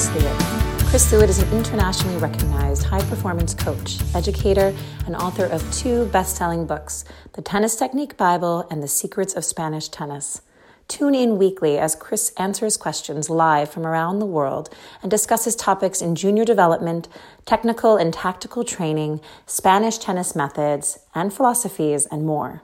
Chris Lewit. Chris is an internationally recognized high performance coach, educator, and author of two best selling books The Tennis Technique Bible and The Secrets of Spanish Tennis. Tune in weekly as Chris answers questions live from around the world and discusses topics in junior development, technical and tactical training, Spanish tennis methods, and philosophies, and more.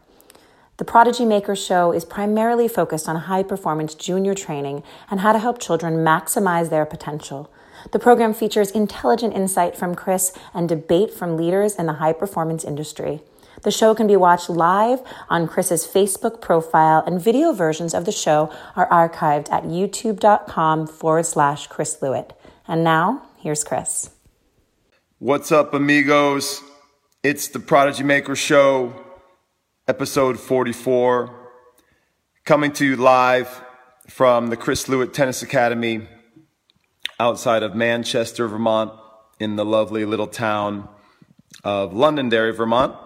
The Prodigy Maker Show is primarily focused on high performance junior training and how to help children maximize their potential. The program features intelligent insight from Chris and debate from leaders in the high performance industry. The show can be watched live on Chris's Facebook profile, and video versions of the show are archived at youtube.com forward slash Chris Lewit. And now, here's Chris. What's up, amigos? It's the Prodigy Maker Show, episode 44, coming to you live from the Chris Lewit Tennis Academy outside of Manchester, Vermont, in the lovely little town of Londonderry, Vermont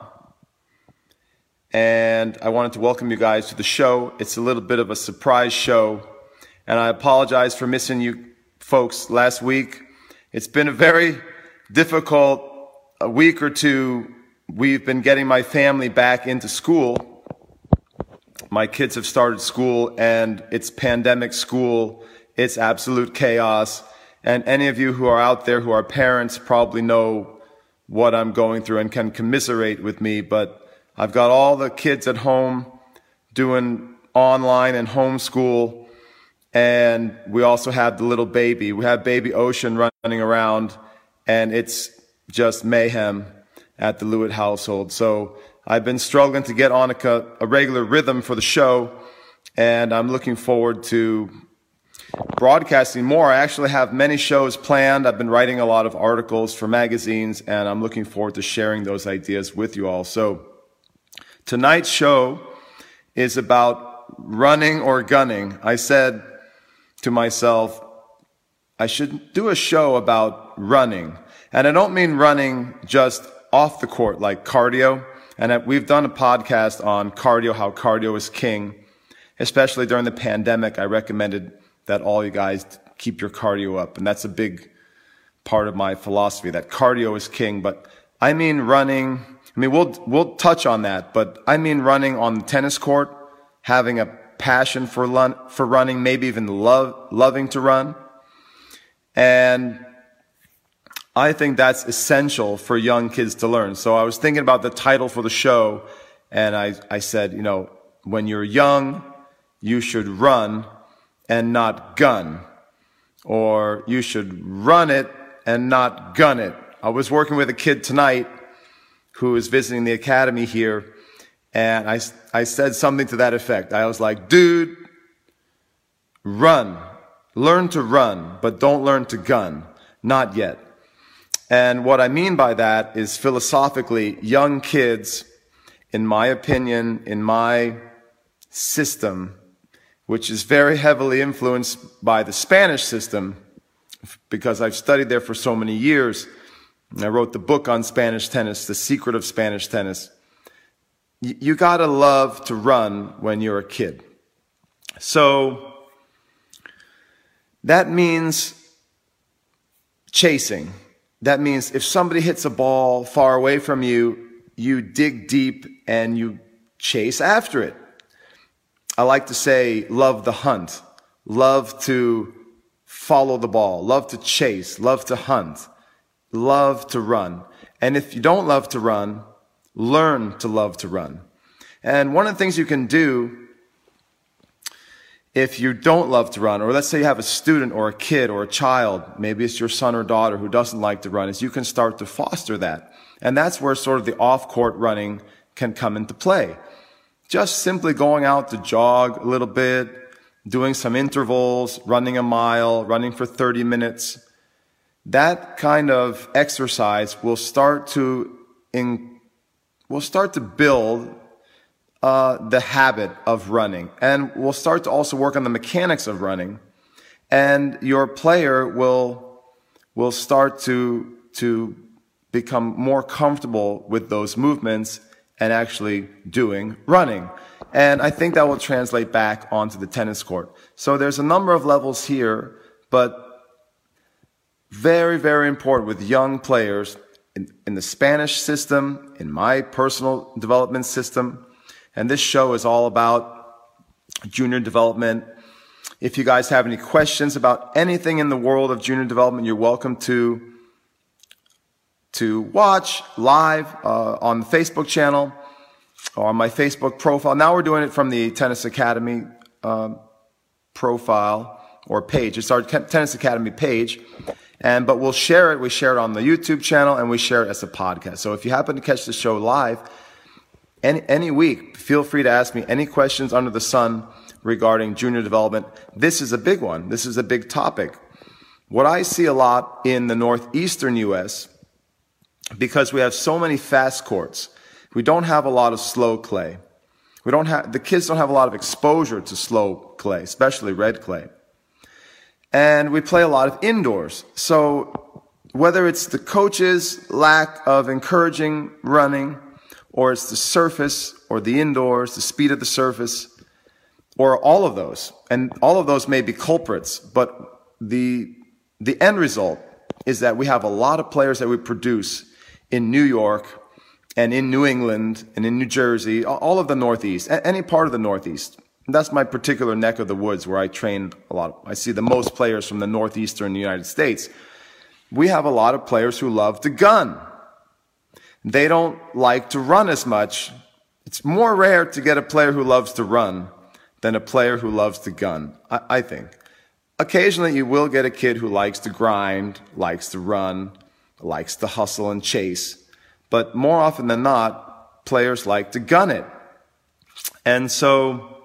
and I wanted to welcome you guys to the show. It's a little bit of a surprise show, and I apologize for missing you folks last week. It's been a very difficult week or two. We've been getting my family back into school. My kids have started school, and it's pandemic school. It's absolute chaos. And any of you who are out there who are parents probably know what I'm going through and can commiserate with me, but I've got all the kids at home doing online and homeschool. And we also have the little baby. We have baby Ocean running around and it's just mayhem at the Lewit household. So I've been struggling to get on a, a regular rhythm for the show and I'm looking forward to broadcasting more. I actually have many shows planned. I've been writing a lot of articles for magazines and I'm looking forward to sharing those ideas with you all. So Tonight's show is about running or gunning. I said to myself, I should do a show about running. And I don't mean running just off the court like cardio. And we've done a podcast on cardio, how cardio is king. Especially during the pandemic, I recommended that all you guys keep your cardio up. And that's a big part of my philosophy that cardio is king. But I mean running, I mean, we'll, we'll touch on that, but I mean running on the tennis court, having a passion for, run, for running, maybe even love, loving to run. And I think that's essential for young kids to learn. So I was thinking about the title for the show and I, I said, you know, when you're young, you should run and not gun. Or you should run it and not gun it. I was working with a kid tonight who was visiting the academy here. And I, I said something to that effect. I was like, dude, run. Learn to run, but don't learn to gun. Not yet. And what I mean by that is philosophically, young kids, in my opinion, in my system, which is very heavily influenced by the Spanish system, because I've studied there for so many years, and I wrote the book on Spanish tennis, The Secret of Spanish Tennis. You, gotta love to run when you're a kid. So, that means chasing. That means if somebody hits a ball far away from you, you dig deep and you chase after it. I like to say, love the hunt, love to follow the ball, love to chase, love to hunt love to run. And if you don't love to run, learn to love to run. And one of the things you can do if you don't love to run, or let's say you have a student or a kid or a child, maybe it's your son or daughter who doesn't like to run, is you can start to foster that. And that's where sort of the off-court running can come into play. Just simply going out to jog a little bit, doing some intervals, running a mile, running for 30 minutes, that kind of exercise will start to in, will start to build uh, the habit of running, and we'll start to also work on the mechanics of running, and your player will will start to to become more comfortable with those movements and actually doing running. And I think that will translate back onto the tennis court. So there's a number of levels here, but very, very important with young players in, in the Spanish system, in my personal development system. And this show is all about junior development. If you guys have any questions about anything in the world of junior development, you're welcome to to watch live uh, on the Facebook channel or on my Facebook profile. Now we're doing it from the Tennis Academy uh, profile or page. It's our Tennis Academy page. And, but we'll share it. We share it on the YouTube channel and we share it as a podcast. So if you happen to catch the show live any, any week, feel free to ask me any questions under the sun regarding junior development. This is a big one. This is a big topic. What I see a lot in the northeastern U.S., because we have so many fast courts, we don't have a lot of slow clay. We don't have, the kids don't have a lot of exposure to slow clay, especially red clay. And we play a lot of indoors. So whether it's the coaches' lack of encouraging running, or it's the surface, or the indoors, the speed of the surface, or all of those. And all of those may be culprits, but the, the end result is that we have a lot of players that we produce in New York and in New England and in New Jersey, all of the Northeast, any part of the Northeast. That's my particular neck of the woods where I train a lot. I see the most players from the Northeastern United States. We have a lot of players who love to gun. They don't like to run as much. It's more rare to get a player who loves to run than a player who loves to gun, I, I think. Occasionally you will get a kid who likes to grind, likes to run, likes to hustle and chase. But more often than not, players like to gun it. And so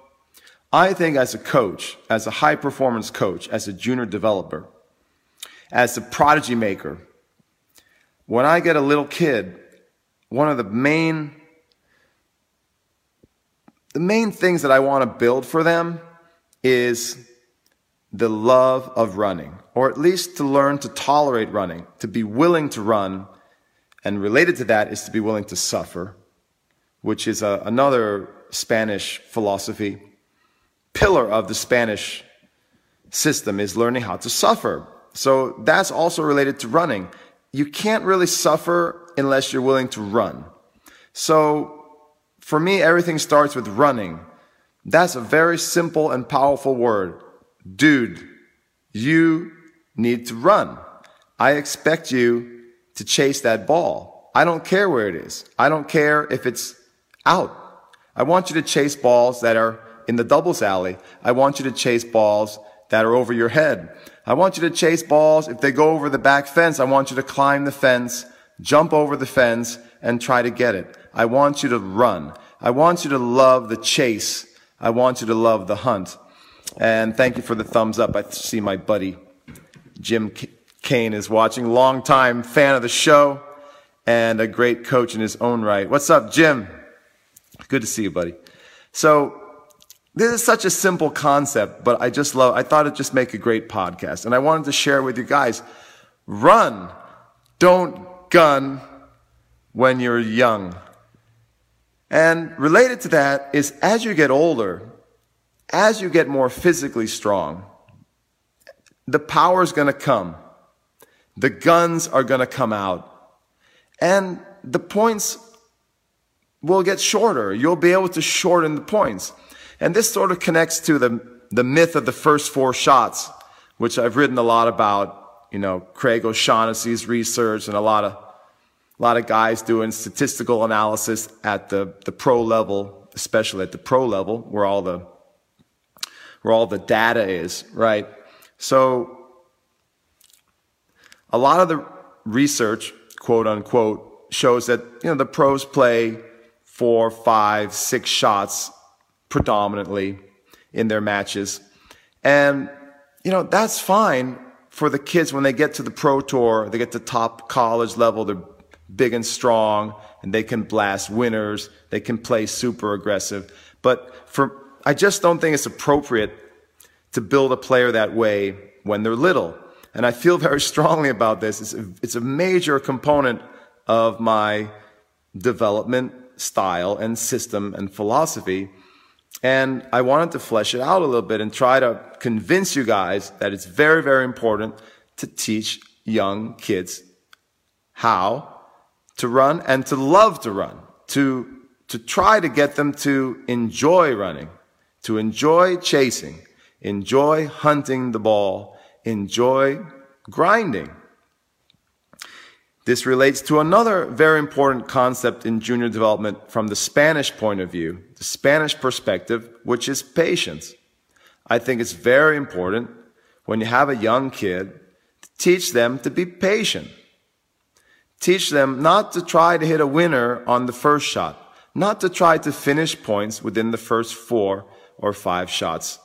I think as a coach, as a high performance coach, as a junior developer, as a prodigy maker, when I get a little kid, one of the main the main things that I want to build for them is the love of running, or at least to learn to tolerate running, to be willing to run. And related to that is to be willing to suffer, which is a, another Spanish philosophy. Pillar of the Spanish system is learning how to suffer. So that's also related to running. You can't really suffer unless you're willing to run. So for me, everything starts with running. That's a very simple and powerful word. Dude, you need to run. I expect you to chase that ball. I don't care where it is. I don't care if it's out. I want you to chase balls that are in the doubles alley. I want you to chase balls that are over your head. I want you to chase balls. If they go over the back fence, I want you to climb the fence, jump over the fence, and try to get it. I want you to run. I want you to love the chase. I want you to love the hunt. And thank you for the thumbs up. I see my buddy Jim Kane is watching. Long-time fan of the show and a great coach in his own right. What's up, Jim? Good to see you, buddy. So this is such a simple concept, but I just love, I thought it'd just make a great podcast. And I wanted to share with you guys, run. Don't gun when you're young. And related to that is as you get older, as you get more physically strong, the power is going to come. The guns are going to come out. And the points will get shorter. You'll be able to shorten the points. And this sort of connects to the, the myth of the first four shots, which I've written a lot about, you know, Craig O'Shannessy's research and a lot of a lot of guys doing statistical analysis at the, the pro level, especially at the pro level, where all the where all the data is, right? So a lot of the research, quote unquote, shows that you know the pros play four, five, six shots predominantly in their matches. And you know, that's fine for the kids when they get to the pro tour, they get to top college level, they're big and strong and they can blast winners. They can play super aggressive. But for, I just don't think it's appropriate to build a player that way when they're little. And I feel very strongly about this. It's a, it's a major component of my development style and system and philosophy. And I wanted to flesh it out a little bit and try to convince you guys that it's very, very important to teach young kids how to run and to love to run, to, to try to get them to enjoy running, to enjoy chasing, enjoy hunting the ball, enjoy grinding. This relates to another very important concept in junior development from the Spanish point of view, Spanish perspective, which is patience. I think it's very important when you have a young kid to teach them to be patient. Teach them not to try to hit a winner on the first shot, not to try to finish points within the first four or five shots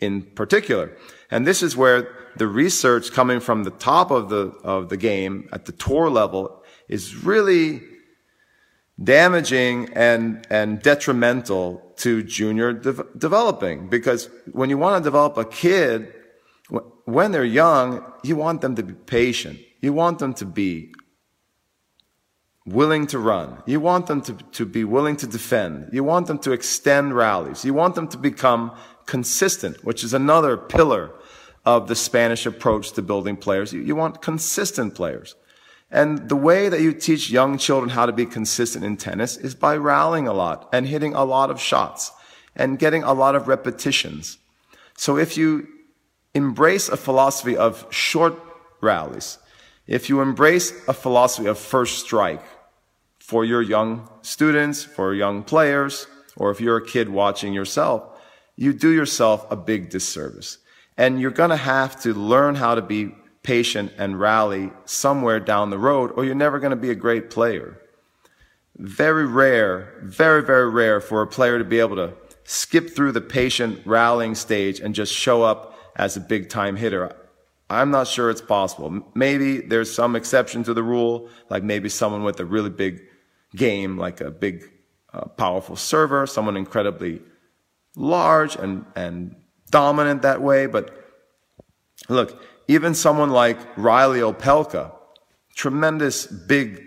in particular. And this is where the research coming from the top of the, of the game at the tour level is really damaging and, and detrimental to junior de- developing. Because when you want to develop a kid, when they're young, you want them to be patient. You want them to be willing to run. You want them to, to be willing to defend. You want them to extend rallies. You want them to become consistent, which is another pillar of the Spanish approach to building players. You, you want consistent players. And the way that you teach young children how to be consistent in tennis is by rallying a lot and hitting a lot of shots and getting a lot of repetitions. So if you embrace a philosophy of short rallies, if you embrace a philosophy of first strike for your young students, for young players, or if you're a kid watching yourself, you do yourself a big disservice. And you're going to have to learn how to be patient and rally somewhere down the road, or you're never going to be a great player. Very rare, very, very rare for a player to be able to skip through the patient rallying stage and just show up as a big time hitter. I'm not sure it's possible. Maybe there's some exception to the rule, like maybe someone with a really big game, like a big, uh, powerful server, someone incredibly large and, and dominant that way. But look, even someone like Reilly Opelka, tremendous big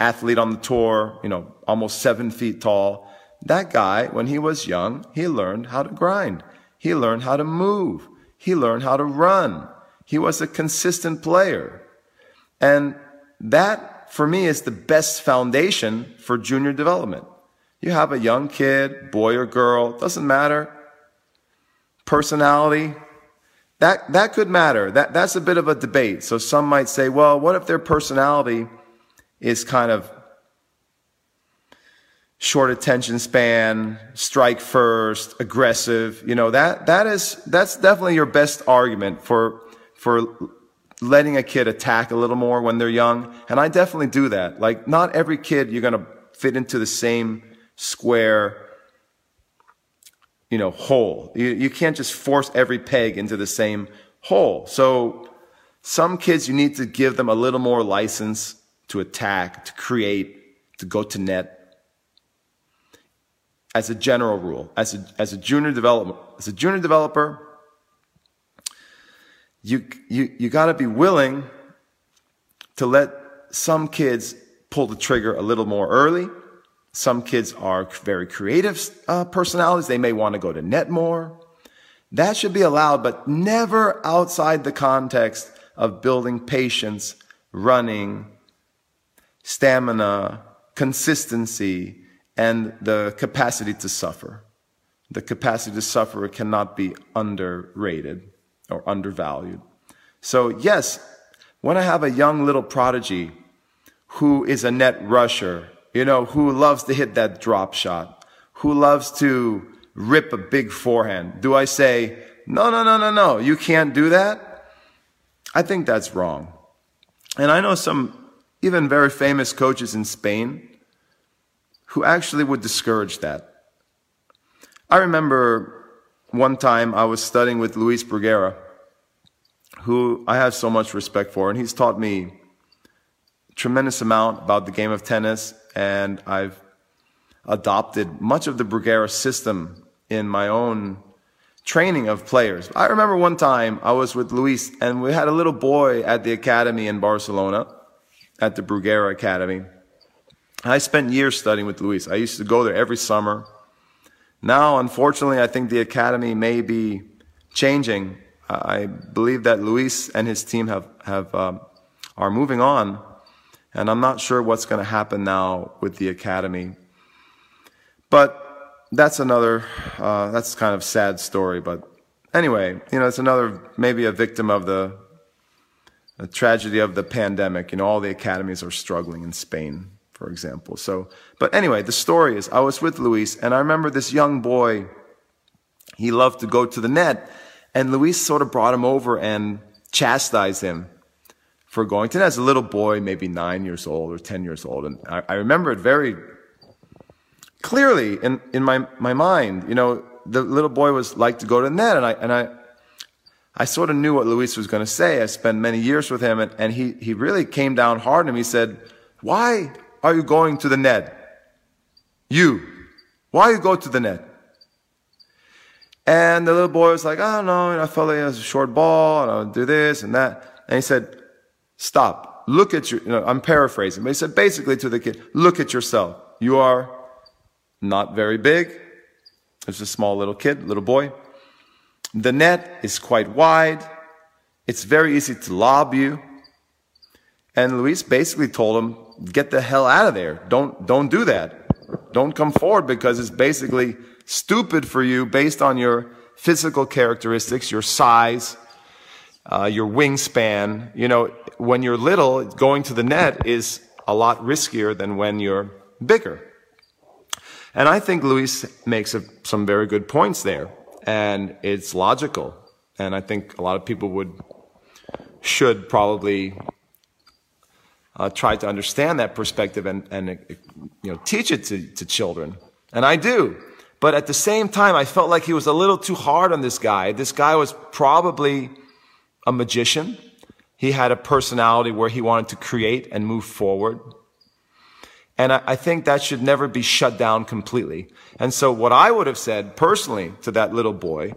athlete on the tour, you know, almost seven feet tall. That guy, when he was young, he learned how to grind. He learned how to move. He learned how to run. He was a consistent player. And that, for me, is the best foundation for junior development. You have a young kid, boy or girl, doesn't matter personality, that, that could matter. That, that's a bit of a debate. So some might say, well, what if their personality is kind of short attention span, strike first, aggressive? You know, that, that is, that's definitely your best argument for, for letting a kid attack a little more when they're young. And I definitely do that. Like, not every kid you're going to fit into the same square you know, hole. You, you can't just force every peg into the same hole. So some kids, you need to give them a little more license to attack, to create, to go to net. As a general rule, as a, as a junior developer, as a junior developer, you, you, you gotta be willing to let some kids pull the trigger a little more early some kids are very creative uh, personalities. They may want to go to net more. That should be allowed, but never outside the context of building patience, running, stamina, consistency, and the capacity to suffer. The capacity to suffer cannot be underrated or undervalued. So yes, when I have a young little prodigy who is a net rusher, you know, who loves to hit that drop shot, who loves to rip a big forehand. Do I say, no, no, no, no, no, you can't do that? I think that's wrong. And I know some even very famous coaches in Spain who actually would discourage that. I remember one time I was studying with Lluis Bruguera, who I have so much respect for, and he's taught me tremendous amount about the game of tennis and I've adopted much of the Bruguera system in my own training of players. I remember one time I was with Lluis and we had a little boy at the academy in Barcelona, at the Bruguera Academy. I spent years studying with Lluis. I used to go there every summer. Now, unfortunately, I think the academy may be changing. I believe that Lluis and his team have, have um, are moving on. And I'm not sure what's going to happen now with the academy. But that's another, uh, that's kind of sad story. But anyway, you know, it's another, maybe a victim of the, the tragedy of the pandemic. You know, all the academies are struggling in Spain, for example. So, but anyway, the story is I was with Lluis and I remember this young boy, he loved to go to the net and Lluis sort of brought him over and chastised him for going to as a little boy, maybe nine years old or 10 years old. And I, I remember it very clearly in, in my, my mind, you know, the little boy was like to go to the net and I, and I, I sort of knew what Lluis was going to say. I spent many years with him and, and he, he really came down hard on. He said, why are you going to the net? You, why you go to the net? And the little boy was like, I don't know, I felt like it was a short ball and I'll do this and that. And he said, stop, look at your, you know, I'm paraphrasing, but he said basically to the kid, look at yourself. You are not very big. It's a small little kid, little boy. The net is quite wide. It's very easy to lob you. And Lluis basically told him, get the hell out of there. Don't, don't do that. Don't come forward because it's basically stupid for you based on your physical characteristics, your size, uh, your wingspan. You know, when you're little, going to the net is a lot riskier than when you're bigger. And I think Lluis makes a, some very good points there. And it's logical. And I think a lot of people would, should probably uh, try to understand that perspective and, and you know, teach it to, to children. And I do. But at the same time, I felt like he was a little too hard on this guy. This guy was probably a magician. He had a personality where he wanted to create and move forward. And I, think that should never be shut down completely. And so what I would have said personally to that little boy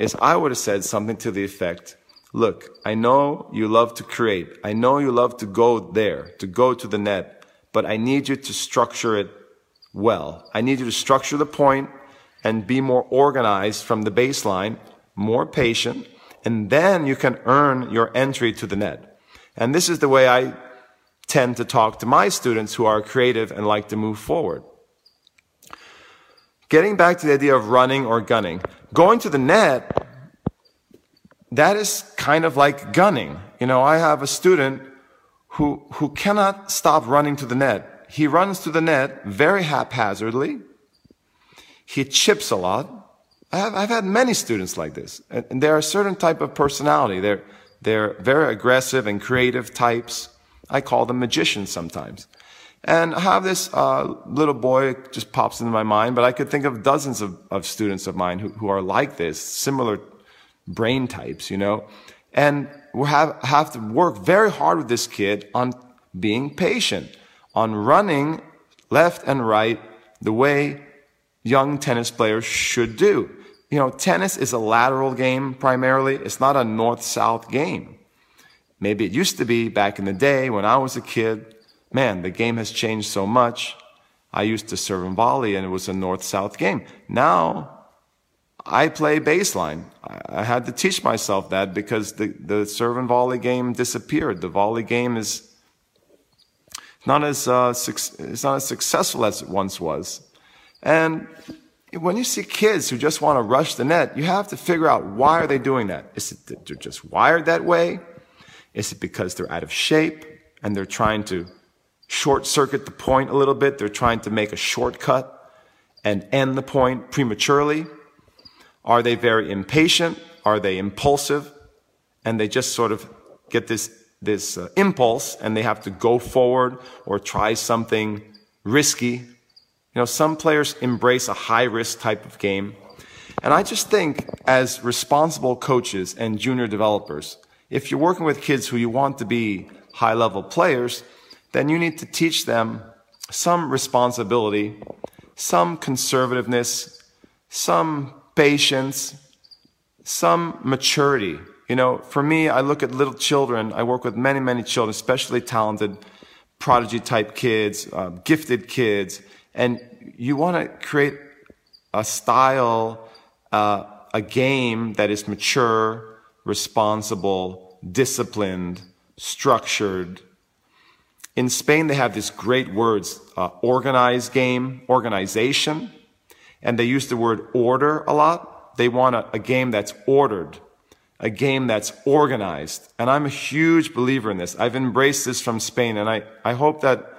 is I would have said something to the effect, look, I know you love to create. I know you love to go there, to go to the net, but I need you to structure it well. I need you to structure the point and be more organized from the baseline, more patient, and then you can earn your entry to the net. And this is the way I tend to talk to my students who are creative and like to move forward. Getting back to the idea of running or gunning, going to the net, that is kind of like gunning. You know, I have a student who, who cannot stop running to the net. He runs to the net very haphazardly. He chips a lot. I have, I've had many students like this. And, and they're a certain type of personality. They're, they're very aggressive and creative types. I call them magicians sometimes. And I have this uh, little boy just pops into my mind, but I could think of dozens of, of students of mine who, who are like this, similar brain types, you know. And we have, have to work very hard with this kid on being patient, on running left and right the way young tennis players should do. You know, tennis is a lateral game primarily. It's not a north-south game. Maybe it used to be back in the day when I was a kid. Man, the game has changed so much. I used to serve in volley and it was a north-south game. Now, I play baseline. I had to teach myself that because the, the serve and volley game disappeared. The volley game is not as, uh, it's not as successful as it once was. And when you see kids who just want to rush the net, you have to figure out why are they doing that? Is it that they're just wired that way? Is it because they're out of shape and they're trying to short circuit the point a little bit? They're trying to make a shortcut and end the point prematurely? Are they very impatient? Are they impulsive? And they just sort of get this, this uh, impulse and they have to go forward or try something risky. You know, some players embrace a high risk type of game. And I just think as responsible coaches and junior developers, if you're working with kids who you want to be high level players, then you need to teach them some responsibility, some conservativeness, some patience, some maturity. You know, for me, I look at little children. I work with many, many children, especially talented, prodigy type kids, uh, gifted kids, and you want to create a style, uh, a game that is mature, responsible, disciplined, structured, In Spain, they have these great words, uh, organized game, organization, and they use the word order a lot. They want a, a game that's ordered, a game that's organized. And I'm a huge believer in this. I've embraced this from Spain, and I, I hope that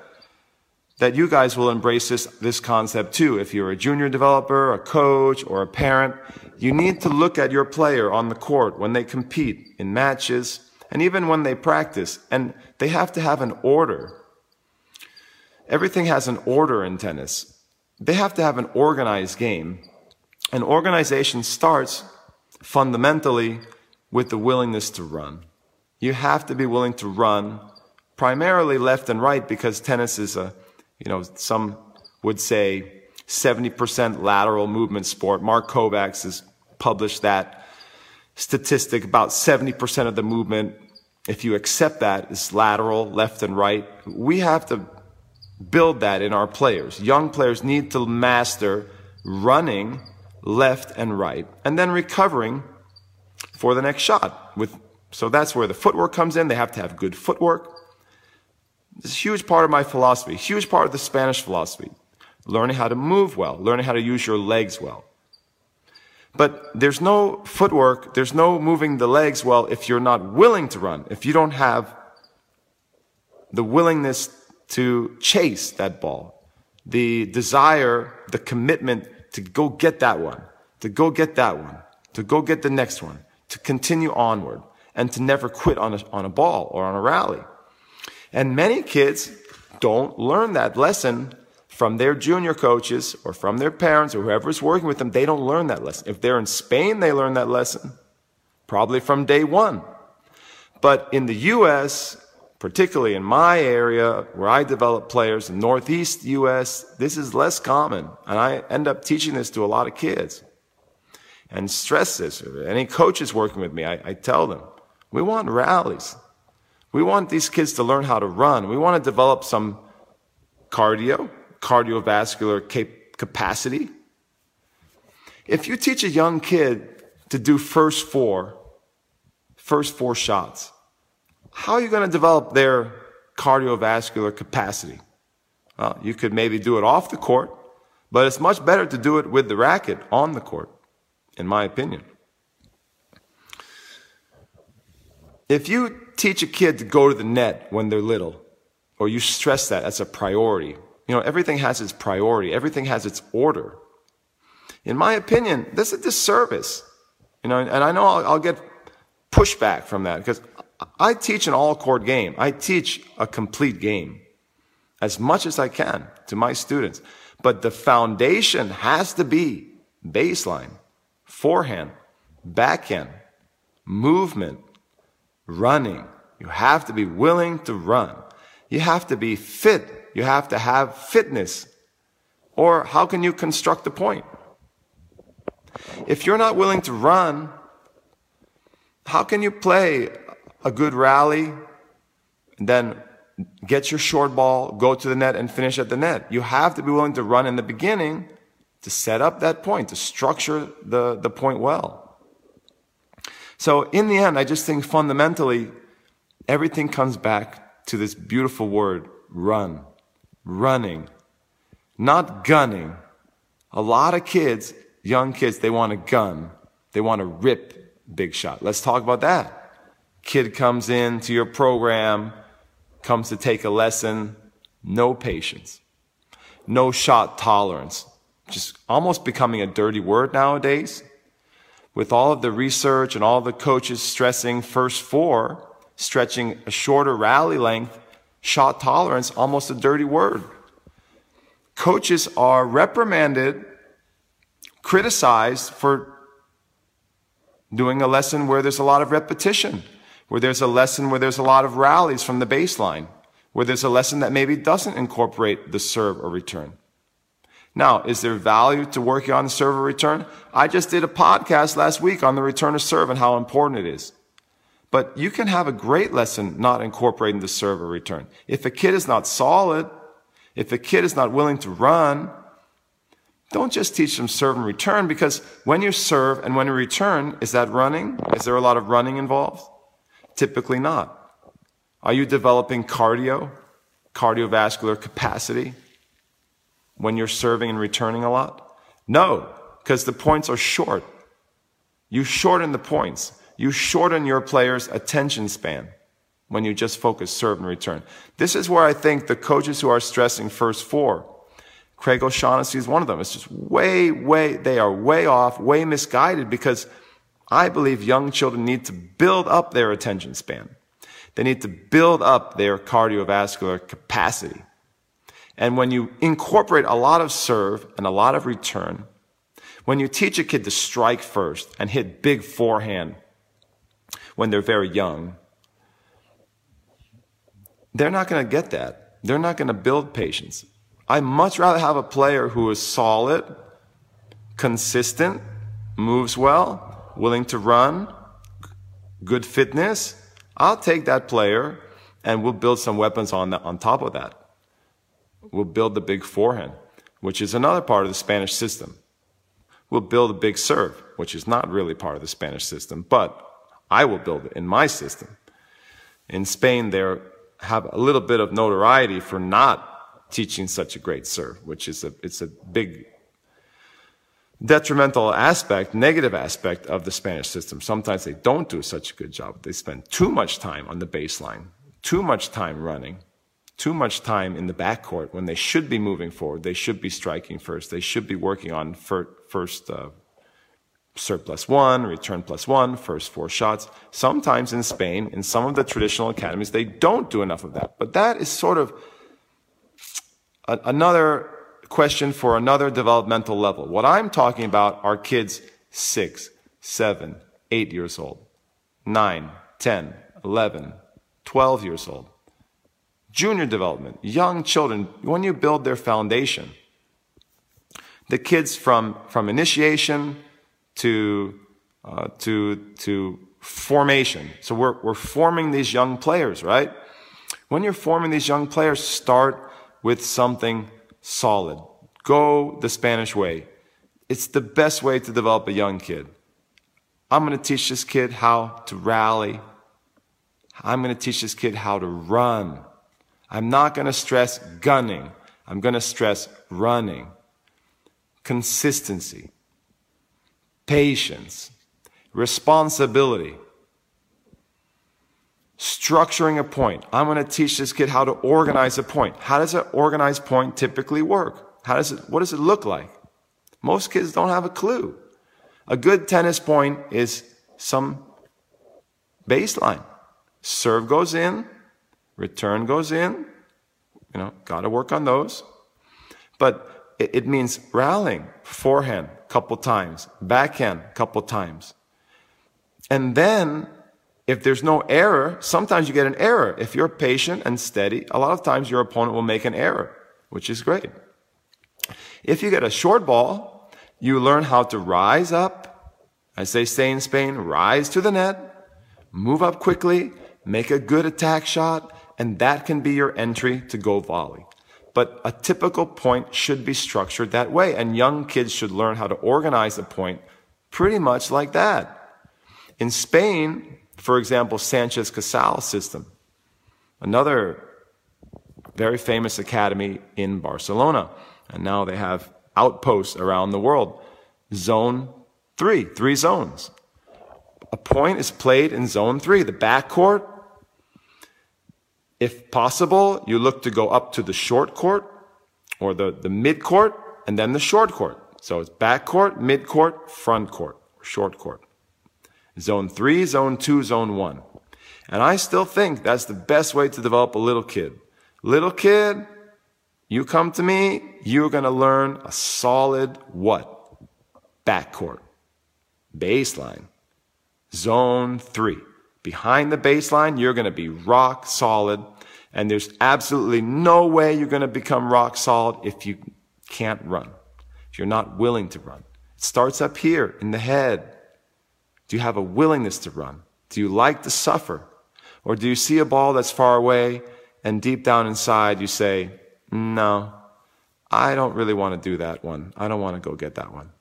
that you guys will embrace this, this concept too. If you're a junior developer, a coach, or a parent, you need to look at your player on the court when they compete in matches and even when they practice, and they have to have an order. Everything has an order in tennis. They have to have an organized game. And organization starts fundamentally with the willingness to run. You have to be willing to run primarily left and right because tennis is a, you know, some would say 70% lateral movement sport. Mark Kovacs has published that statistic. About 70% of the movement, if you accept that, is lateral, left and right. We have to build that in our players. Young players need to master running left and right and then recovering for the next shot with so that's where the footwork comes in. They have to have good footwork. It's a huge part of my philosophy, huge part of the Spanish philosophy. Learning how to move well, learning how to use your legs well. But there's no footwork, there's no moving the legs well if you're not willing to run, if you don't have the willingness to chase that ball, the desire, the commitment to go get that one, to go get that one, to go get the next one, to continue onward, and to never quit on a, on a ball or on a rally. And many kids don't learn that lesson from their junior coaches or from their parents or whoever's working with them. They don't learn that lesson. If they're in Spain, they learn that lesson, probably from day one. But in the U.S., particularly in my area where I develop players in Northeast U.S., this is less common. And I end up teaching this to a lot of kids and stress this. Any coaches working with me, I, I tell them, we want rallies. We want these kids to learn how to run. We want to develop some cardio, cardiovascular cap- capacity. If you teach a young kid to do first four, first four shots, how are you going to develop their cardiovascular capacity? Well, you could maybe do it off the court, but it's much better to do it with the racket on the court, in my opinion. If you teach a kid to go to the net when they're little, or you stress that as a priority, you know, everything has its priority, everything has its order. In my opinion, that's a disservice. You know, and I know I'll, I'll get pushback from that because I teach an all court game. I teach a complete game as much as I can to my students. But the foundation has to be baseline, forehand, backhand, movement, running. You have to be willing to run. You have to be fit. You have to have fitness. Or how can you construct a point? If you're not willing to run, how can you play a good rally, then get your short ball, go to the net and finish at the net. You have to be willing to run in the beginning to set up that point, to structure the, the point well. So in the end, I just think fundamentally, everything comes back to this beautiful word, run. Running. Not gunning. A lot of kids, young kids, they want to gun. They want to rip big shot. Let's talk about that kid comes in to your program, comes to take a lesson, no patience, no shot tolerance, just almost becoming a dirty word nowadays. With all of the research and all the coaches stressing first four, stretching a shorter rally length, shot tolerance, almost a dirty word. Coaches are reprimanded, criticized for doing a lesson where there's a lot of repetition where there's a lesson where there's a lot of rallies from the baseline, where there's a lesson that maybe doesn't incorporate the serve or return. Now, is there value to working on the serve or return? I just did a podcast last week on the return of serve and how important it is. But you can have a great lesson not incorporating the serve or return. If a kid is not solid, if a kid is not willing to run, don't just teach them serve and return because when you serve and when you return, is that running? Is there a lot of running involved? Typically not. Are you developing cardio, cardiovascular capacity when you're serving and returning a lot? No, because the points are short. You shorten the points. You shorten your player's attention span when you just focus serve and return. This is where I think the coaches who are stressing first four, Craig O'Shannessy is one of them. It's just way, way, they are way off, way misguided because I believe young children need to build up their attention span. They need to build up their cardiovascular capacity. And when you incorporate a lot of serve and a lot of return, when you teach a kid to strike first and hit big forehand when they're very young, they're not going to get that. They're not going to build patience. I much rather have a player who is solid, consistent, moves well, willing to run, good fitness. I'll take that player and we'll build some weapons on, the, on top of that. We'll build the big forehand, which is another part of the Spanish system. We'll build a big serve, which is not really part of the Spanish system, but I will build it in my system. In Spain, they have a little bit of notoriety for not teaching such a great serve, which is a, it's a big detrimental aspect, negative aspect of the Spanish system. Sometimes they don't do such a good job. They spend too much time on the baseline, too much time running, too much time in the backcourt when they should be moving forward. They should be striking first. They should be working on fir- first uh, serve plus one, return plus one, first four shots. Sometimes in Spain, in some of the traditional academies, they don't do enough of that. But that is sort of a- another question for another developmental level. What I'm talking about are kids six, seven, eight years old, nine, 10, 11, 12 years old junior development, young children, when you build their foundation, the kids from, from initiation to, uh, to, to formation. So we're, we're forming these young players, right? When you're forming these young players, start with something solid. Go the Spanish way. It's the best way to develop a young kid. I'm going to teach this kid how to rally. I'm going to teach this kid how to run. I'm not going to stress gunning. I'm going to stress running. Consistency. Patience. Responsibility. Structuring a point. I'm going to teach this kid how to organize a point. How does an organized point typically work? How does it, what does it look like? Most kids don't have a clue. A good tennis point is some baseline. Serve goes in, Return goes in. You know, got to work on those. But it, it means rallying, forehand, a couple times, backhand, a couple times. And then, if there's no error, sometimes you get an error. If you're patient and steady, a lot of times your opponent will make an error, which is great. If you get a short ball, you learn how to rise up, they say in Spain, rise to the net, move up quickly, make a good attack shot, and that can be your entry to go volley. But a typical point should be structured that way, and young kids should learn how to organize a point pretty much like that. In Spain, for example, Sanchez Casal system, another very famous academy in Barcelona, and now they have outposts around the world. Zone three, three zones. A point is played in zone three, the backcourt if possible, you look to go up to the short court or the, the mid court and then the short court. So it's back court, mid court, front court, or short court. Zone three, zone two, zone one. And I still think that's the best way to develop a little kid. Little kid, you come to me, you're going to learn a solid what? Backcourt. Baseline. Zone three. Behind the baseline, you're going to be rock solid. And there's absolutely no way you're going to become rock solid if you can't run, if you're not willing to run. It starts up here in the head. Do you have a willingness to run? Do you like to suffer? Or do you see a ball that's far away and deep down inside you say, no, I don't really want to do that one. I don't want to go get that one.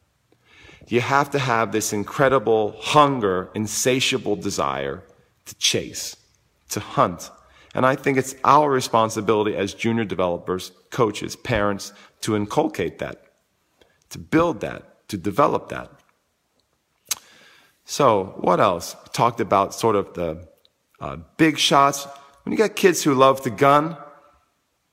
You have to have this incredible hunger, insatiable desire to chase, to hunt. And I think it's our responsibility as junior developers, coaches, parents, to inculcate that, to build that, to develop that. So, what else? We talked about sort of the uh, big shots. When you got kids who love to gun,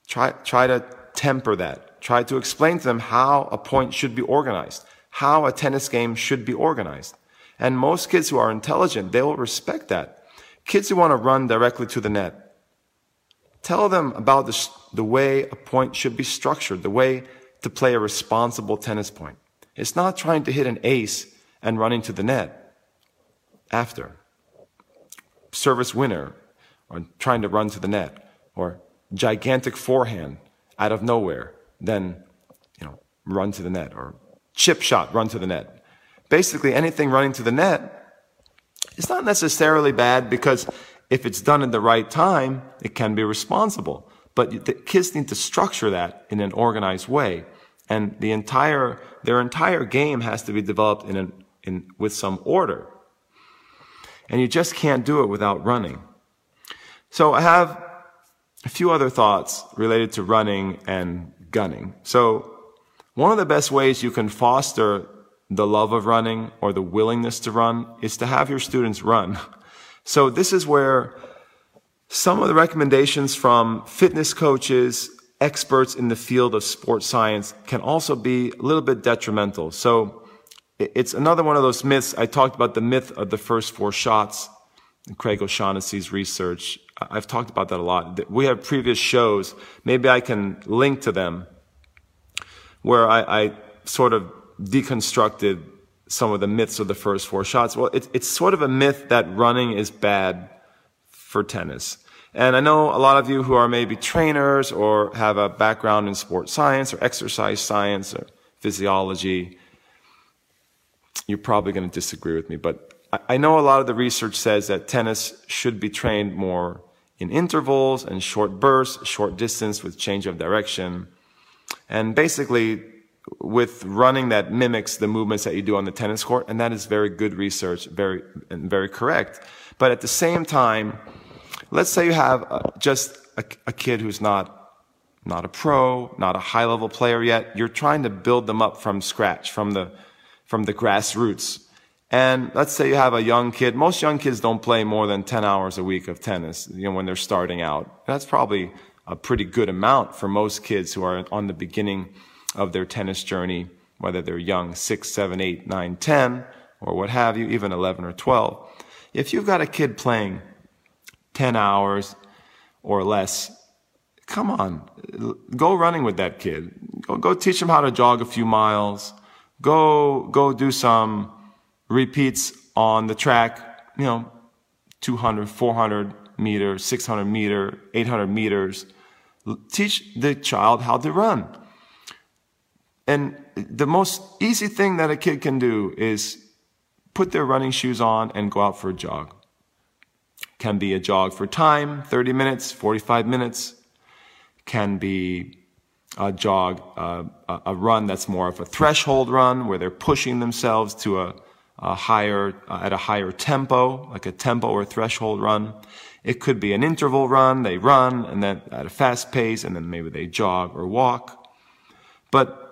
try, try to temper that. Try to explain to them how a point should be organized, how a tennis game should be organized. And most kids who are intelligent, they will respect that. Kids who want to run directly to the net, Tell them about the, the way a point should be structured, the way to play a responsible tennis point. It's not trying to hit an ace and running to the net after. Service winner, or trying to run to the net, or gigantic forehand out of nowhere, then, you know, run to the net, or chip shot, run to the net. Basically, anything running to the net is not necessarily bad because if it's done in the right time, it can be responsible. But the kids need to structure that in an organized way. And the entire, their entire game has to be developed in, an, in with some order. And you just can't do it without running. So I have a few other thoughts related to running and gunning. So one of the best ways you can foster the love of running or the willingness to run is to have your students run. So this is where some of the recommendations from fitness coaches, experts in the field of sports science can also be a little bit detrimental. So it's another one of those myths. I talked about the myth of the first four shots, Craig O'Shannessy's research. I've talked about that a lot. We have previous shows. Maybe I can link to them where I, I sort of deconstructed some of the myths of the first four shots. Well, it, it's sort of a myth that running is bad for tennis. And I know a lot of you who are maybe trainers or have a background in sports science or exercise science or physiology. You're probably going to disagree with me, but I know a lot of the research says that tennis should be trained more in intervals and short bursts, short distance with change of direction. And basically, with running that mimics the movements that you do on the tennis court, and that is very good research, very and very correct. But at the same time, let's say you have uh, just a, a kid who's not not a pro, not a high level player yet. You're trying to build them up from scratch, from the from the grassroots. And let's say you have a young kid. Most young kids don't play more than 10 hours a week of tennis, you know, when they're starting out. That's probably a pretty good amount for most kids who are on the beginning of their tennis journey, whether they're young, six, seven, eight, nine, 10, or what have you, even 11 or 12. If you've got a kid playing 10 hours or less, come on, go running with that kid. Go, go teach him how to jog a few miles. Go, go do some repeats on the track, you know, 200, 400 meters, 600 meter, 800 meters. Teach the child how to run. And the most easy thing that a kid can do is put their running shoes on and go out for a jog. Can be a jog for time, 30 minutes, 45 minutes. Can be a jog, uh, a run that's more of a threshold run where they're pushing themselves to a, a higher, uh, at a higher tempo, like a tempo or threshold run. It could be an interval run. They run and then at a fast pace and then maybe they jog or walk. But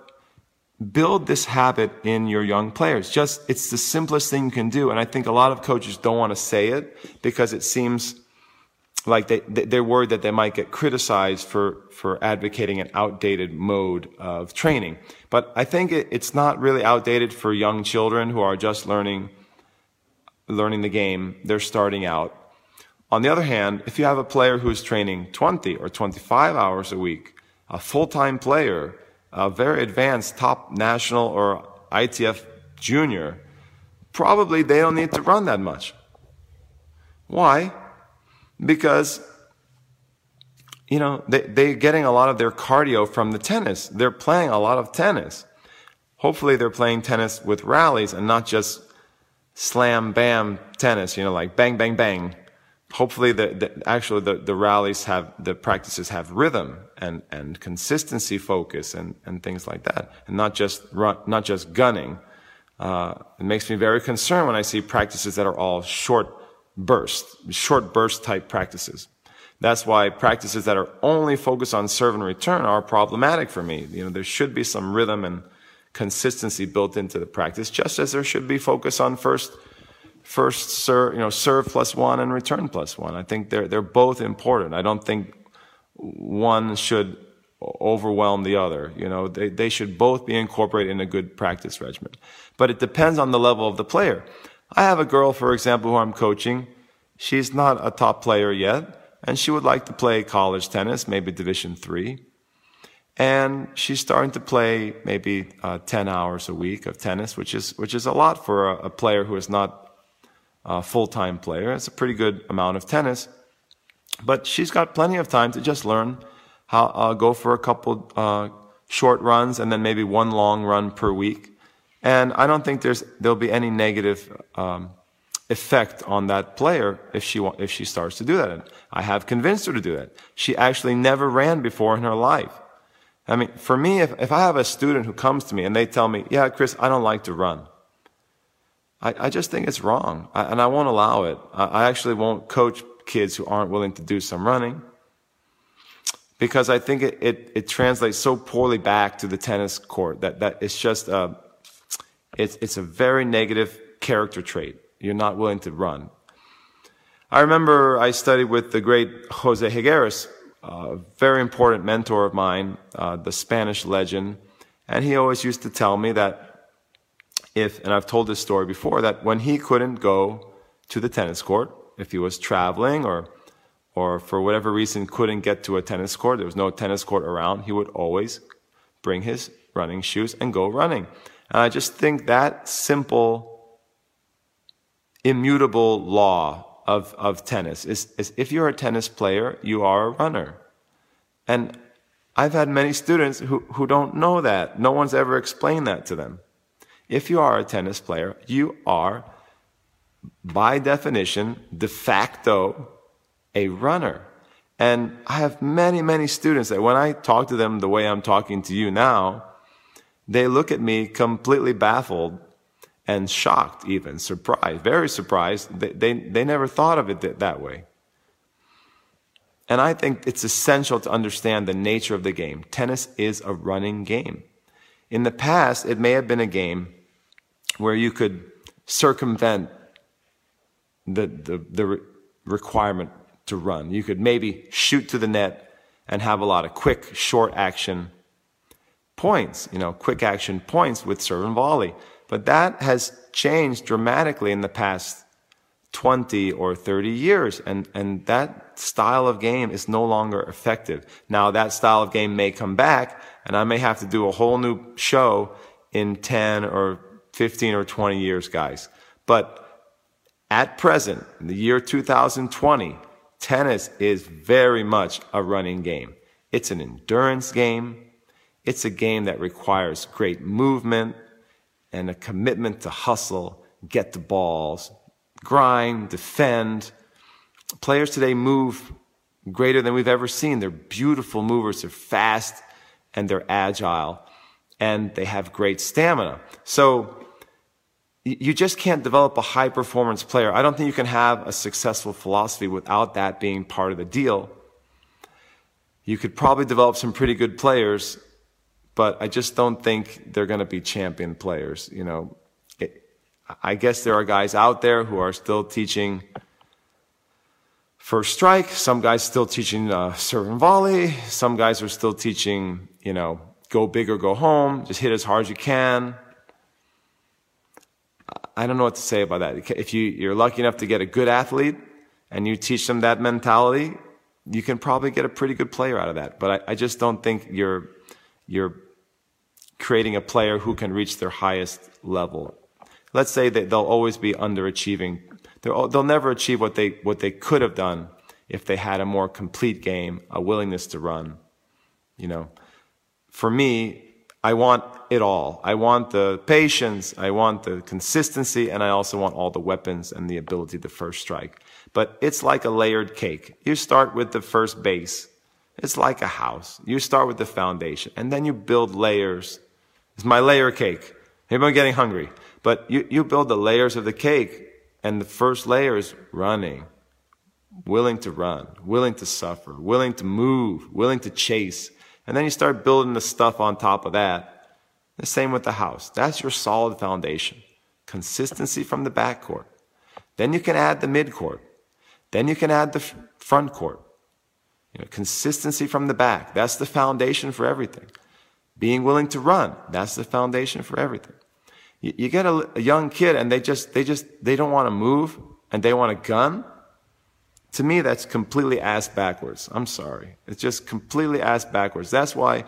build this habit in your young players. Just, it's the simplest thing you can do. And I think a lot of coaches don't want to say it because it seems like they, they're worried that they might get criticized for, for advocating an outdated mode of training. But I think it, it's not really outdated for young children who are just learning, learning the game. They're starting out. On the other hand, if you have a player who's training 20 or 25 hours a week, a full-time player, a very advanced top national or ITF junior, probably they don't need to run that much. Why? Because, you know, they, they're getting a lot of their cardio from the tennis. They're playing a lot of tennis. Hopefully they're playing tennis with rallies and not just slam bam tennis, you know, like bang, bang, bang hopefully the, the actually the, the rallies have the practices have rhythm and, and consistency focus and, and things like that and not just run, not just gunning uh, it makes me very concerned when I see practices that are all short burst short burst type practices That's why practices that are only focused on serve and return are problematic for me. You know, there should be some rhythm and consistency built into the practice, just as there should be focus on first, first serve, you know, serve plus one and return plus one. I think they're, they're both important. I don't think one should overwhelm the other. You know, they, they should both be incorporated in a good practice regimen. But it depends on the level of the player. I have a girl, for example, who I'm coaching. She's not a top player yet, and she would like to play college tennis, maybe Division three. And she's starting to play maybe uh, 10 hours a week of tennis, which is, which is a lot for a, a player who is not a full-time player. It's a pretty good amount of tennis. But she's got plenty of time to just learn how, uh, go for a couple, uh, short runs and then maybe one long run per week. And I don't think there's, there'll be any negative, um, effect on that player if she, if she starts to do that. And I have convinced her to do that. She actually never ran before in her life. I mean, for me, if, if I have a student who comes to me and they tell me, yeah, Chris, I don't like to run. I, I just think it's wrong. I, and I won't allow it. I, I actually won't coach kids who aren't willing to do some running because I think it, it, it, translates so poorly back to the tennis court that, that it's just, uh, it's, it's a very negative character trait. You're not willing to run. I remember I studied with the great Jose Higueras, a very important mentor of mine, uh, the Spanish legend. And he always used to tell me that if, and I've told this story before, that when he couldn't go to the tennis court, if he was traveling or, or for whatever reason couldn't get to a tennis court, there was no tennis court around, he would always bring his running shoes and go running. And I just think that simple, immutable law of, of tennis is, is if you're a tennis player, you are a runner. And I've had many students who, who don't know that. No one's ever explained that to them. If you are a tennis player, you are, by definition, de facto, a runner. And I have many, many students that when I talk to them the way I'm talking to you now, they look at me completely baffled and shocked, even surprised, very surprised. They, they, they never thought of it th- that way. And I think it's essential to understand the nature of the game. Tennis is a running game. In the past, it may have been a game where you could circumvent the, the, the re- requirement to run. You could maybe shoot to the net and have a lot of quick, short action points, you know, quick action points with serve and volley. But that has changed dramatically in the past 20 or 30 years. And, and that style of game is no longer effective. Now that style of game may come back and I may have to do a whole new show in 10 or 15 or 20 years, guys. But at present, in the year 2020, tennis is very much a running game. It's an endurance game. It's a game that requires great movement, and a commitment to hustle, get the balls, grind, defend. Players today move greater than we've ever seen. They're beautiful movers. They're fast and they're agile and they have great stamina. So you just can't develop a high performance player. I don't think you can have a successful philosophy without that being part of the deal. You could probably develop some pretty good players but I just don't think they're going to be champion players. You know, it, I guess there are guys out there who are still teaching first strike. Some guys still teaching uh, serve and volley. Some guys are still teaching, you know, go big or go home. Just hit as hard as you can. I don't know what to say about that. If you, you're lucky enough to get a good athlete and you teach them that mentality, you can probably get a pretty good player out of that. But I, I just don't think you're you're creating a player who can reach their highest level. Let's say that they'll always be underachieving. They'll, they'll never achieve what they, what they could have done if they had a more complete game, a willingness to run. You know, for me, I want it all. I want the patience, I want the consistency, and I also want all the weapons and the ability to first strike. But it's like a layered cake. You start with the first base. It's like a house. You start with the foundation and then you build layers. It's my layer cake. Maybe I'm getting hungry, but you, you build the layers of the cake and the first layer is running, willing to run, willing to suffer, willing to move, willing to chase. And then you start building the stuff on top of that. The same with the house. That's your solid foundation. Consistency from the backcourt. Then you can add the midcourt. Then you can add the front court. You know, consistency from the back. That's the foundation for everything. Being willing to run. That's the foundation for everything. You, you get a, a young kid and they just, they just, they don't want to move and they want a gun. To me, that's completely ass backwards. I'm sorry. It's just completely ass backwards. That's why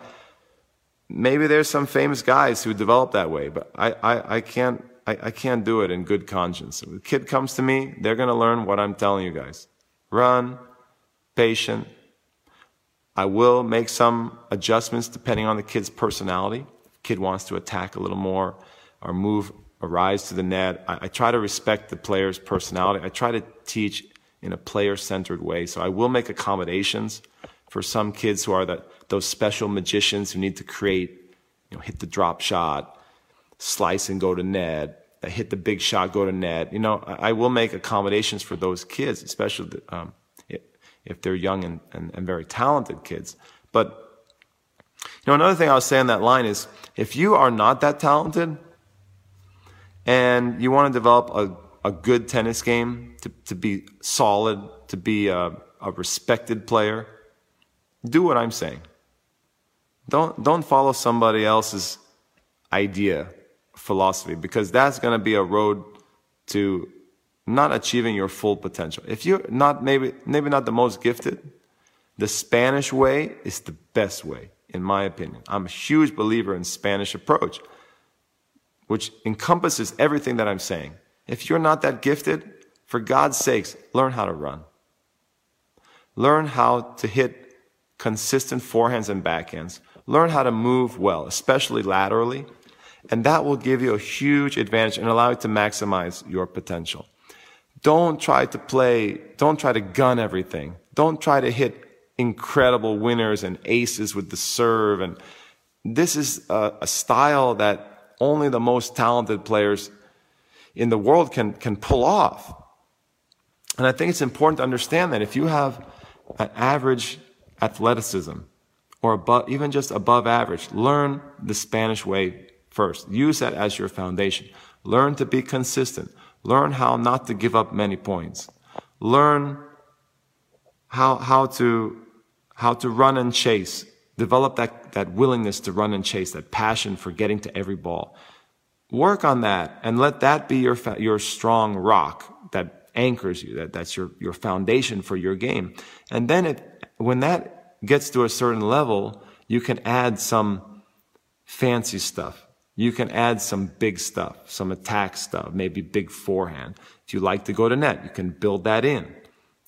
maybe there's some famous guys who develop that way, but I, I, I can't, I, I can't do it in good conscience. If a kid comes to me, they're going to learn what I'm telling you guys. Run, patient. I will make some adjustments depending on the kid's personality. If kid wants to attack a little more or move or rise to the net. I, I try to respect the player's personality. I try to teach in a player-centered way. So I will make accommodations for some kids who are the, those special magicians who need to create, you know, hit the drop shot, slice and go to net, hit the big shot, go to net. You know, I, I will make accommodations for those kids, especially um, if they're young and, and, and very talented kids. But you know, another thing I'll say on that line is if you are not that talented and you want to develop a, a good tennis game to, to be solid, to be a, a respected player, do what I'm saying. Don't, don't follow somebody else's idea, philosophy, because that's going to be a road to not achieving your full potential. If you're not, maybe, maybe not the most gifted, the Spanish way is the best way, in my opinion. I'm a huge believer in Spanish approach, which encompasses everything that I'm saying. If you're not that gifted, for God's sakes, learn how to run. Learn how to hit consistent forehands and backhands. Learn how to move well, especially laterally. And that will give you a huge advantage and allow you to maximize your potential. Don't try to play, don't try to gun everything. Don't try to hit incredible winners and aces with the serve. And this is a, a style that only the most talented players in the world can, can pull off. And I think it's important to understand that if you have an average athleticism or above, even just above average, learn the Spanish way first. Use that as your foundation. Learn to be consistent. Learn how not to give up many points. Learn how, how to, how to run and chase. Develop that, that willingness to run and chase, that passion for getting to every ball. Work on that and let that be your, your strong rock that anchors you, that, that's your, your foundation for your game. And then it, when that gets to a certain level, you can add some fancy stuff. You can add some big stuff, some attack stuff, maybe big forehand. If you like to go to net, you can build that in.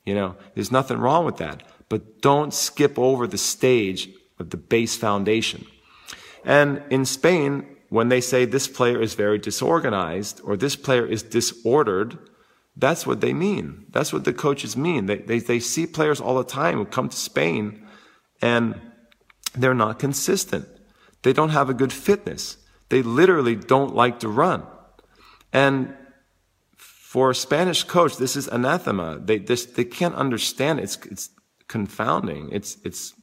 You know, there's nothing wrong with that. But don't skip over the stage of the base foundation. And in Spain, when they say this player is very disorganized or this player is disordered, that's what they mean. That's what the coaches mean. They, they, they see players all the time who come to Spain and they're not consistent. They don't have a good fitness. They literally don't like to run. And for a Spanish coach, this is anathema. They, this, they can't understand. It's, it's confounding. It's, it's,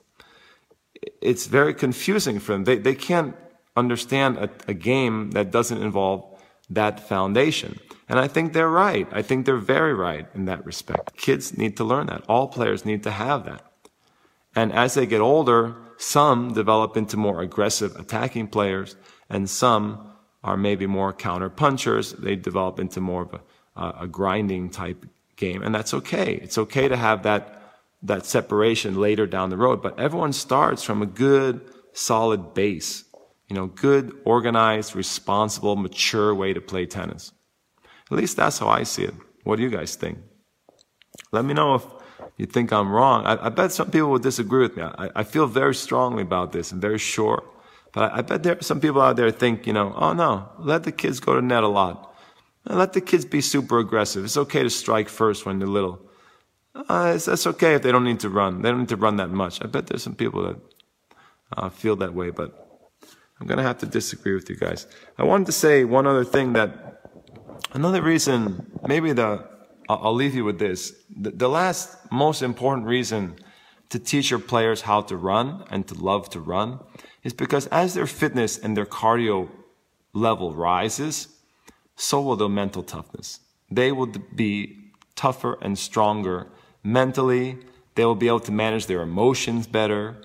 it's very confusing for them. They, they can't understand a, a game that doesn't involve that foundation. And I think they're right. I think they're very right in that respect. Kids need to learn that. All players need to have that. And as they get older, some develop into more aggressive attacking players, and some are maybe more counter punchers. They develop into more of a, a grinding type game, and that's okay. It's okay to have that that separation later down the road. But everyone starts from a good, solid base. You know, good, organized, responsible, mature way to play tennis. At least that's how I see it. What do you guys think? Let me know if you think I'm wrong. I, I bet some people will disagree with me. I, I, feel very strongly about this and very sure. But I, I bet there are some people out there think, you know, oh no, let the kids go to net a lot. Let the kids be super aggressive. It's okay to strike first when they're little. Uh, it's, that's okay if they don't need to run. They don't need to run that much. I bet there's some people that uh, feel that way, but I'm going to have to disagree with you guys. I wanted to say one other thing that Another reason, maybe the I'll leave you with this. The last most important reason to teach your players how to run and to love to run is because as their fitness and their cardio level rises, so will their mental toughness. They will be tougher and stronger mentally. They will be able to manage their emotions better.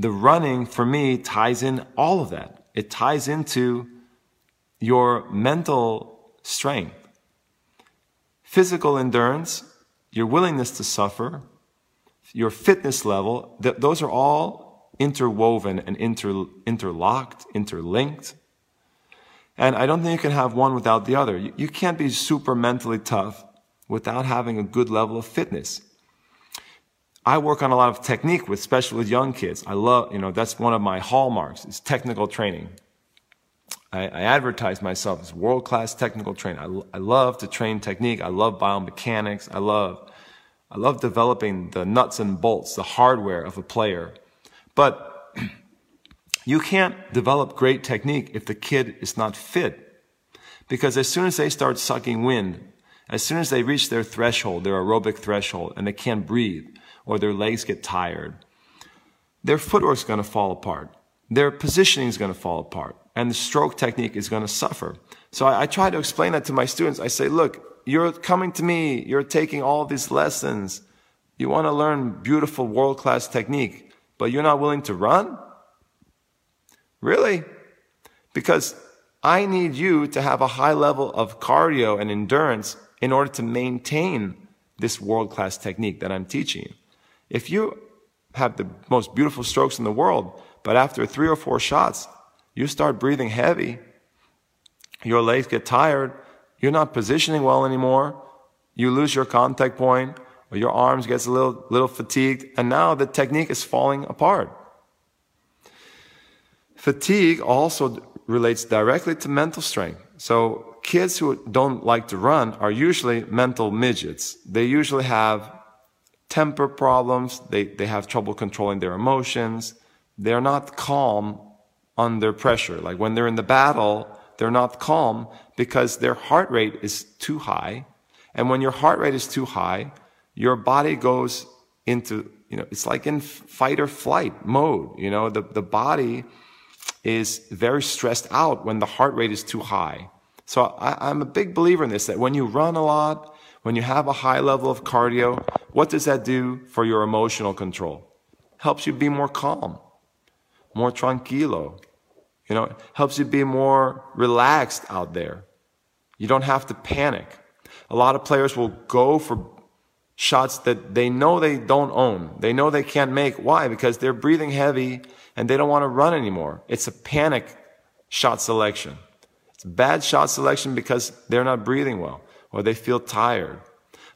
The running for me ties in all of that. It ties into your mental strength, physical endurance, your willingness to suffer, your fitness level, th- those are all interwoven and inter- interlocked, interlinked. And I don't think you can have one without the other. You, you can't be super mentally tough without having a good level of fitness. I work on a lot of technique with, especially with young kids. I love, you know, that's one of my hallmarks is technical training. I, I advertise myself as world-class technical trainer. I, I love to train technique. I love biomechanics. I love, I love developing the nuts and bolts, the hardware of a player. But you can't develop great technique if the kid is not fit. Because as soon as they start sucking wind, as soon as they reach their threshold, their aerobic threshold, and they can't breathe, or their legs get tired, their footwork's going to fall apart. Their positioning is going to fall apart and the stroke technique is going to suffer. So I, I, try to explain that to my students. I say, look, you're coming to me, you're taking all these lessons. You want to learn beautiful world class technique, but you're not willing to run? Really? Because I need you to have a high level of cardio and endurance in order to maintain this world class technique that I'm teaching you. If you have the most beautiful strokes in the world, but after three or four shots, you start breathing heavy, your legs get tired, you're not positioning well anymore, you lose your contact point, or your arms gets a little, little fatigued, and now the technique is falling apart. Fatigue also relates directly to mental strength. So kids who don't like to run are usually mental midgets. They usually have temper problems. They, they have trouble controlling their emotions. They're not calm under pressure. Like when they're in the battle, they're not calm because their heart rate is too high. And when your heart rate is too high, your body goes into, you know, it's like in fight or flight mode. You know, the, the body is very stressed out when the heart rate is too high. So I, I'm a big believer in this, that when you run a lot, when you have a high level of cardio, what does that do for your emotional control? Helps you be more calm, more tranquilo, you know, helps you be more relaxed out there. You don't have to panic. A lot of players will go for shots that they know they don't own. They know they can't make. Why? Because they're breathing heavy and they don't want to run anymore. It's a panic shot selection. It's bad shot selection because they're not breathing well or they feel tired.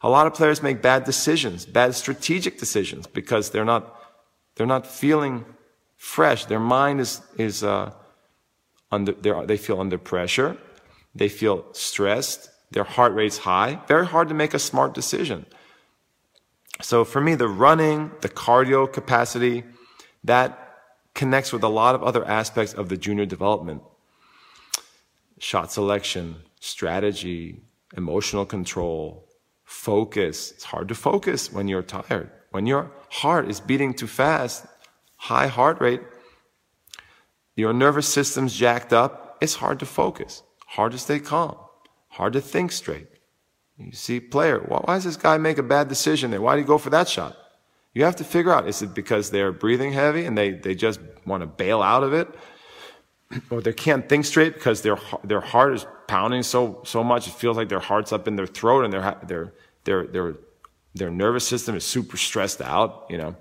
A lot of players make bad decisions, bad strategic decisions because they're not, they're not feeling fresh. Their mind is, is, uh, under, they feel under pressure, they feel stressed, their heart rate's high. Very hard to make a smart decision. So for me, the running, the cardio capacity, that connects with a lot of other aspects of the junior development. Shot selection, strategy, emotional control, focus. It's hard to focus when you're tired. When your heart is beating too fast, high heart rate, your nervous system's jacked up, it's hard to focus, hard to stay calm, hard to think straight. You see, player, why does this guy make a bad decision there? Why did he go for that shot? You have to figure out, is it because they're breathing heavy and they, they just want to bail out of it? Or they can't think straight because their, their heart is pounding so, so much, it feels like their heart's up in their throat and their, their, their, their, their nervous system is super stressed out, you know.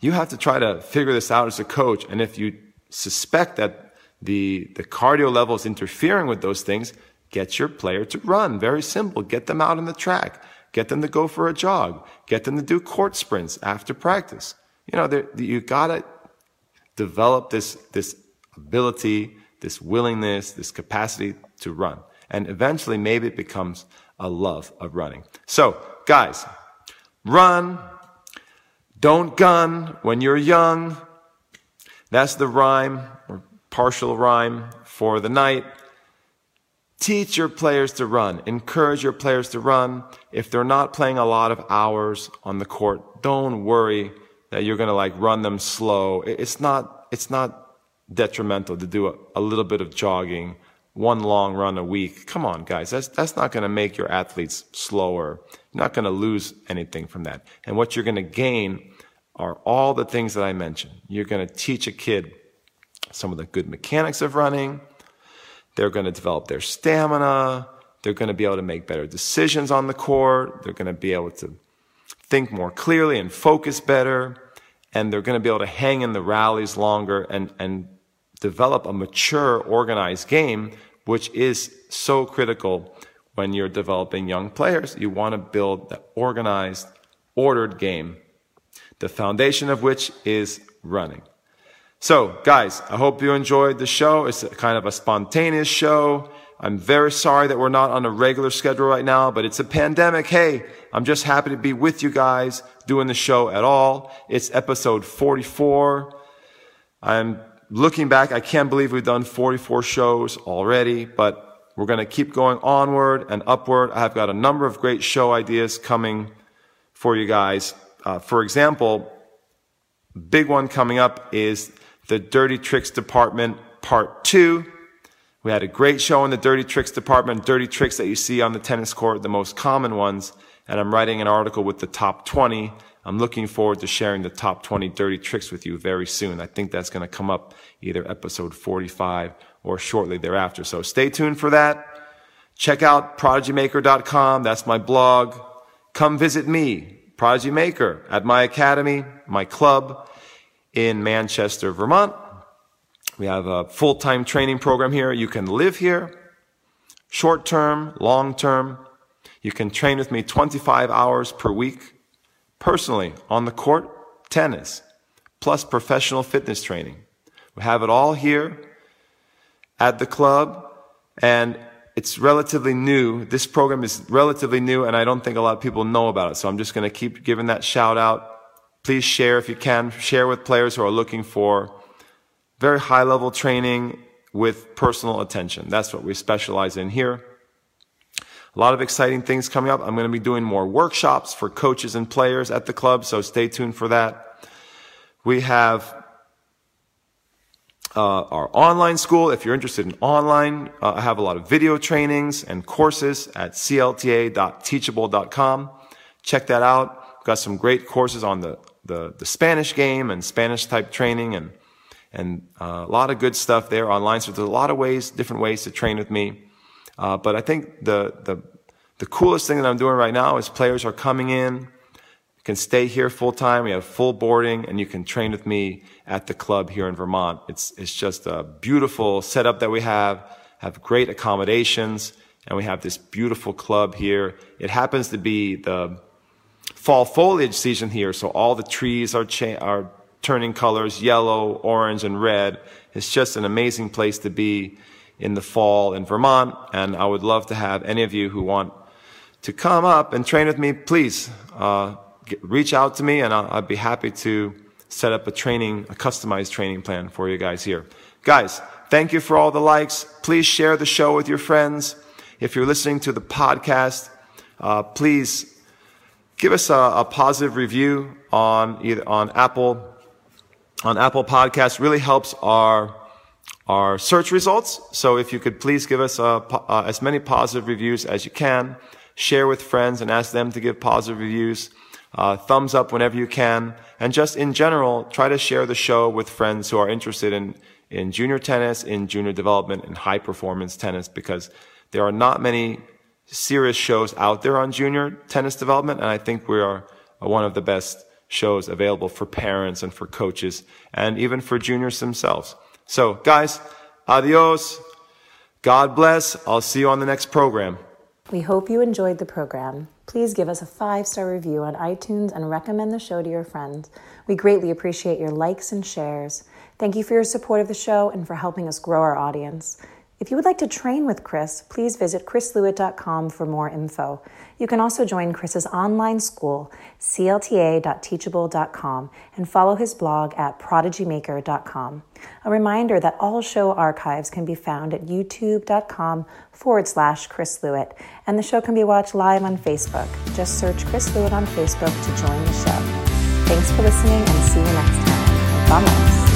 You have to try to figure this out as a coach. And if you suspect that the, the cardio level is interfering with those things, get your player to run. Very simple. Get them out on the track. Get them to go for a jog. Get them to do court sprints after practice. You know, you gotta develop this, this ability, this willingness, this capacity to run. And eventually maybe it becomes a love of running. So, guys, run. Don't gun when you're young. That's the rhyme or partial rhyme for the night. Teach your players to run. Encourage your players to run. If they're not playing a lot of hours on the court, don't worry that you're going to like run them slow. It's not, it's not detrimental to do a, a little bit of jogging, one long run a week. Come on, guys. That's, that's not going to make your athletes slower. You're not going to lose anything from that. And what you're going to gain are all the things that I mentioned. You're going to teach a kid some of the good mechanics of running. They're going to develop their stamina. They're going to be able to make better decisions on the court. They're going to be able to think more clearly and focus better. And they're going to be able to hang in the rallies longer and, and develop a mature, organized game, which is so critical when you're developing young players. You want to build the organized, ordered game, the foundation of which is running. So, guys, I hope you enjoyed the show. It's kind of a spontaneous show. I'm very sorry that we're not on a regular schedule right now, but it's a pandemic. Hey, I'm just happy to be with you guys doing the show at all. It's episode 44. I'm looking back. I can't believe we've done 44 shows already, but we're going to keep going onward and upward. I've got a number of great show ideas coming for you guys. Uh, for example, big one coming up is the Dirty Tricks Department Part 2. We had a great show in the Dirty Tricks Department, dirty tricks that you see on the tennis court, the most common ones. And I'm writing an article with the top 20. I'm looking forward to sharing the top 20 dirty tricks with you very soon. I think that's going to come up either episode 45 or shortly thereafter. So stay tuned for that. Check out prodigymaker.com. That's my blog. Come visit me, Prodigy Maker, at my academy, my club in Manchester, Vermont. We have a full-time training program here. You can live here, short term, long term. You can train with me 25 hours per week, personally, on the court, tennis, plus professional fitness training. We have it all here at the club, and it's relatively new. This program is relatively new, and I don't think a lot of people know about it. So I'm just going to keep giving that shout out. Please share if you can. Share with players who are looking for very high level training with personal attention. That's what we specialize in here. A lot of exciting things coming up. I'm going to be doing more workshops for coaches and players at the club, so stay tuned for that. We have uh, our online school. If you're interested in online, uh, I have a lot of video trainings and courses at clta.teachable.com. Check that out. We've got some great courses on the the, the Spanish game and Spanish type training and, and uh, a lot of good stuff there online. So there's a lot of ways, different ways to train with me. Uh, but I think the, the, the coolest thing that I'm doing right now is players are coming in, can stay here full time. We have full boarding and you can train with me at the club here in Vermont. It's, it's just a beautiful setup that we have, have great accommodations, and we have this beautiful club here. It happens to be the, fall foliage season here, so all the trees are, are turning colors yellow, orange, and red. It's just an amazing place to be in the fall in Vermont, and I would love to have any of you who want to come up and train with me, please uh, get, reach out to me, and I'll, I'd be happy to set up a training, a customized training plan for you guys here. Guys, thank you for all the likes. Please share the show with your friends. If you're listening to the podcast, uh, please give us a, a, positive review on either on Apple on Apple Podcasts. Really helps our our search results. So if you could please give us a, uh, as many positive reviews as you can, share with friends and ask them to give positive reviews. Uh, thumbs up whenever you can, and just in general, try to share the show with friends who are interested in in junior tennis, in junior development, in high performance tennis, because there are not many serious shows out there on junior tennis development, and I think we are one of the best shows available for parents and for coaches and even for juniors themselves. So, guys, adios. God bless. I'll see you on the next program. We hope you enjoyed the program. Please give us a five star review on iTunes and recommend the show to your friends. We greatly appreciate your likes and shares. Thank you for your support of the show and for helping us grow our audience. If you would like to train with Chris, please visit chrislewit.com for more info. You can also join Chris's online school, clta.teachable.com, and follow his blog at prodigymaker.com. A reminder that all show archives can be found at youtube.com forward slash Chris Lewit, and the show can be watched live on Facebook. Just search Chris Lewit on Facebook to join the show. Thanks for listening and see you next time. Vamos!